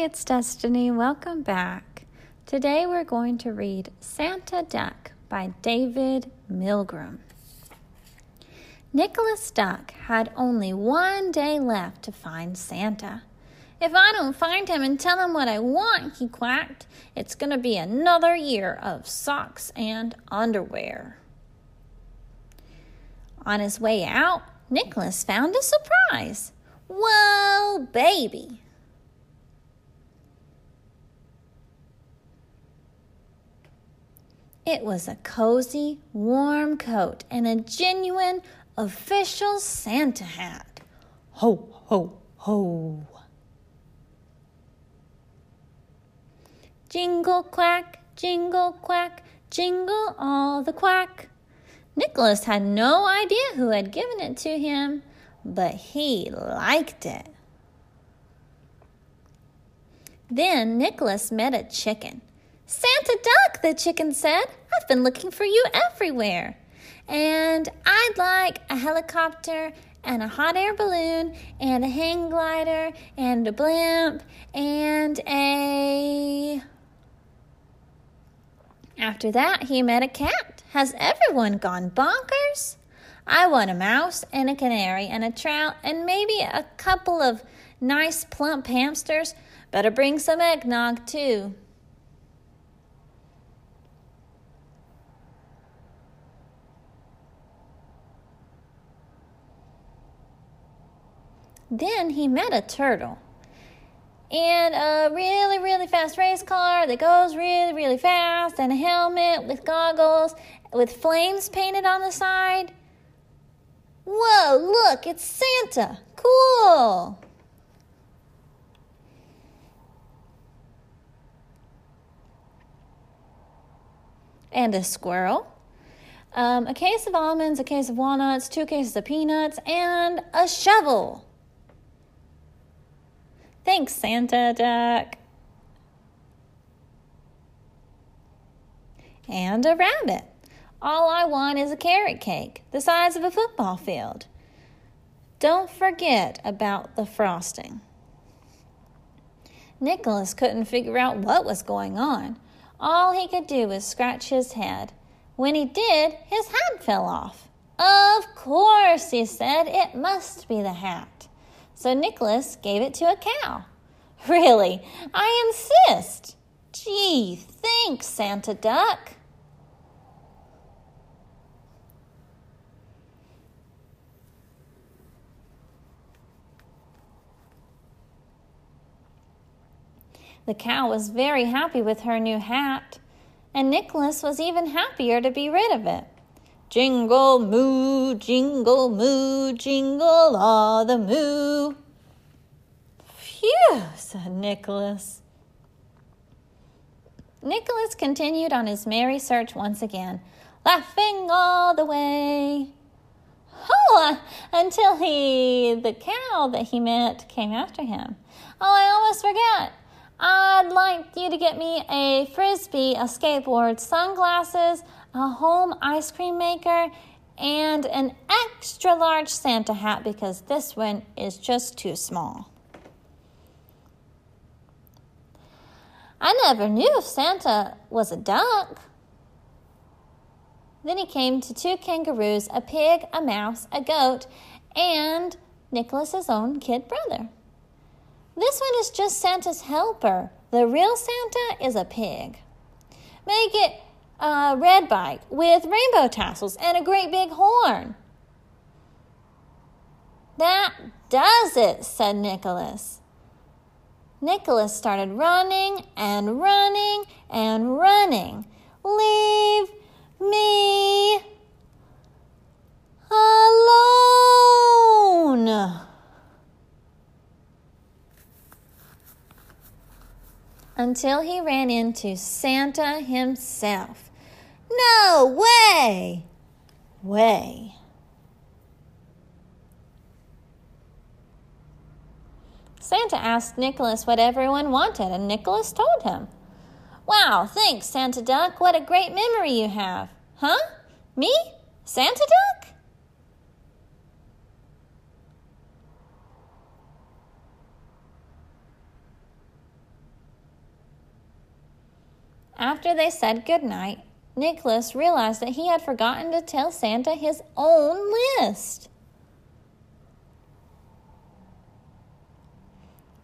It's Destiny. Welcome back. Today we're going to read Santa Duck by David Milgrim. Nicholas Duck had only one day left to find Santa. If I don't find him and tell him what I want, he quacked, it's going to be another year of socks and underwear. On his way out, Nicholas found a surprise. Whoa, baby! It was a cozy, warm coat and a genuine, official Santa hat. Ho, ho, ho. Jingle quack, jingle quack, jingle all the quack. Nicholas had no idea who had given it to him, but he liked it. Then Nicholas met a chicken. Santa The chicken said. I've been looking for you everywhere. And I'd like a helicopter and a hot air balloon and a hang glider and a blimp and a. After that, he met a cat. Has everyone gone bonkers? I want a mouse and a canary and a trout and maybe a couple of nice plump hamsters. Better bring some eggnog, too. Then he met a turtle and a really, really fast race car that goes really, really fast, and a helmet with goggles with flames painted on the side. Whoa, look, it's Santa! Cool! And a squirrel. Um, a case of almonds, a case of walnuts, two cases of peanuts, and a shovel. Thanks, Santa Duck. And a rabbit. All I want is a carrot cake, the size of a football field. Don't forget about the frosting. Nicholas couldn't figure out what was going on. All he could do was scratch his head. When he did, his hat fell off. Of course, he said, it must be the hat. So Nicholas gave it to a cow. Really, I insist. Gee, thanks, Santa Duck. The cow was very happy with her new hat, and Nicholas was even happier to be rid of it. Jingle moo, jingle moo, jingle all the moo. Phew, said Nicholas. Nicholas continued on his merry search once again, laughing all the way. Oh, until he, the cow that he met, came after him. Oh, I almost forgot. I'd like you to get me a frisbee, a skateboard, sunglasses, a home ice cream maker, and an extra large Santa hat because this one is just too small. I never knew if Santa was a duck. Then he came to two kangaroos, a pig, a mouse, a goat, and Nicholas's own kid brother. This one is just Santa's helper. The real Santa is a pig. Make it a red bike with rainbow tassels and a great big horn. That does it, said Nicholas. Nicholas started running and running and running. Leave me alone. until he ran into Santa himself. Way! Way. Santa asked Nicholas what everyone wanted, and Nicholas told him. Wow, thanks, Santa Duck. What a great memory you have. Huh? Me? Santa Duck? After they said goodnight, Nicholas realized that he had forgotten to tell Santa his own list.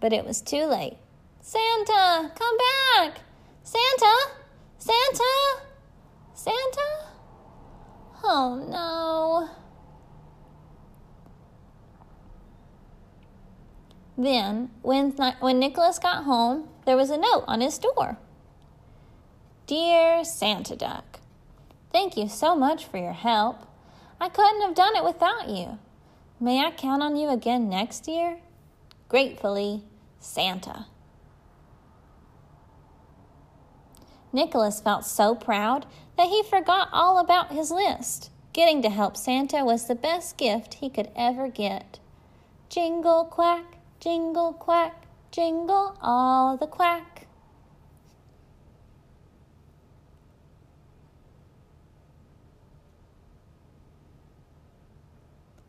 But it was too late. Santa, come back! Santa! Santa! Santa? Oh no. Then, when, when Nicholas got home, there was a note on his door. Dear Santa Duck, thank you so much for your help. I couldn't have done it without you. May I count on you again next year? Gratefully, Santa. Nicholas felt so proud that he forgot all about his list. Getting to help Santa was the best gift he could ever get. Jingle quack, jingle quack, jingle all the quack.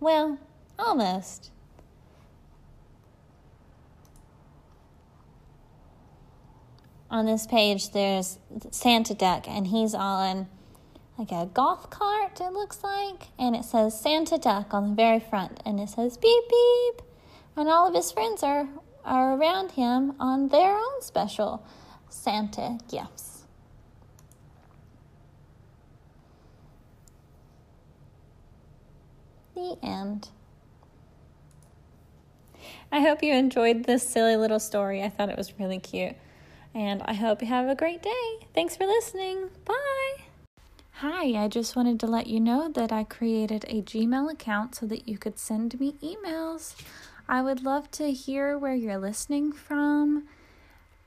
Well, almost. On this page, there's Santa Duck, and he's on like a golf cart, it looks like, and it says Santa Duck on the very front, and it says beep beep, and all of his friends are, are around him on their own special Santa gifts. The end. I hope you enjoyed this silly little story. I thought it was really cute. And I hope you have a great day. Thanks for listening. Bye. Hi, I just wanted to let you know that I created a Gmail account so that you could send me emails. I would love to hear where you're listening from.